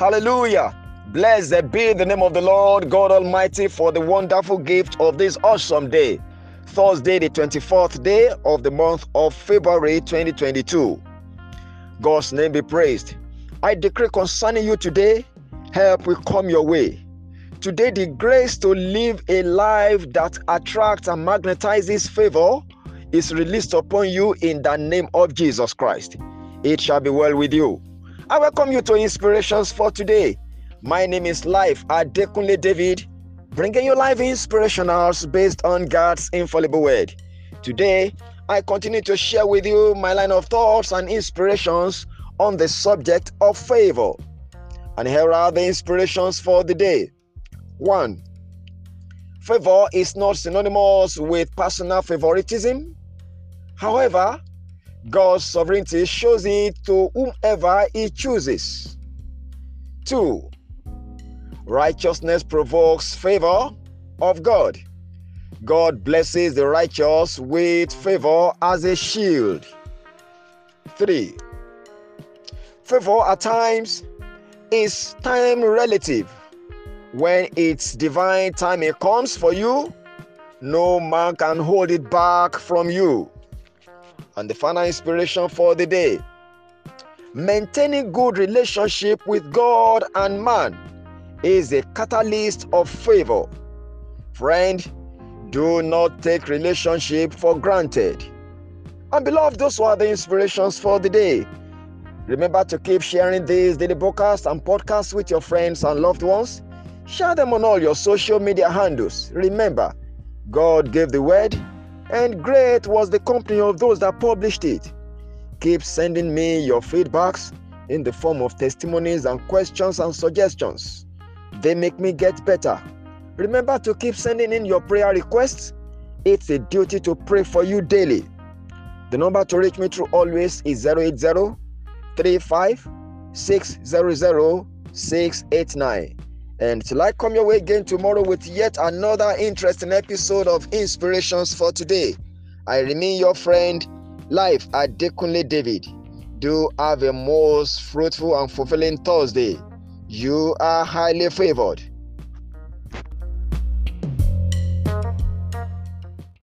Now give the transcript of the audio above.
Hallelujah. Blessed be the name of the Lord God Almighty for the wonderful gift of this awesome day. Thursday, the 24th day of the month of February 2022. God's name be praised. I decree concerning you today, help will come your way. Today, the grace to live a life that attracts and magnetizes favor is released upon you in the name of Jesus Christ. It shall be well with you. I welcome you to Inspirations for today. My name is Life Adekunle David, bringing you live inspirationals based on God's infallible word. Today, I continue to share with you my line of thoughts and inspirations on the subject of favor. And here are the inspirations for the day. 1. Favor is not synonymous with personal favoritism. However, God's sovereignty shows it to whomever He chooses. 2. Righteousness provokes favor of God. God blesses the righteous with favor as a shield. 3. Favor at times is time relative. When its divine timing comes for you, no man can hold it back from you. And the final inspiration for the day maintaining good relationship with God and man is a catalyst of favor. Friend, do not take relationship for granted. And beloved, those are the inspirations for the day. Remember to keep sharing these daily broadcasts and podcasts with your friends and loved ones. Share them on all your social media handles. Remember, God gave the word and great was the company of those that published it. Keep sending me your feedbacks in the form of testimonies and questions and suggestions. They make me get better. Remember to keep sending in your prayer requests. It's a duty to pray for you daily. The number to reach me through always is 080 35 600 689. And till I come your way again tomorrow with yet another interesting episode of Inspirations for Today, I remain your friend, Life Adekunle David. Do have a most fruitful and fulfilling Thursday. You are highly favored.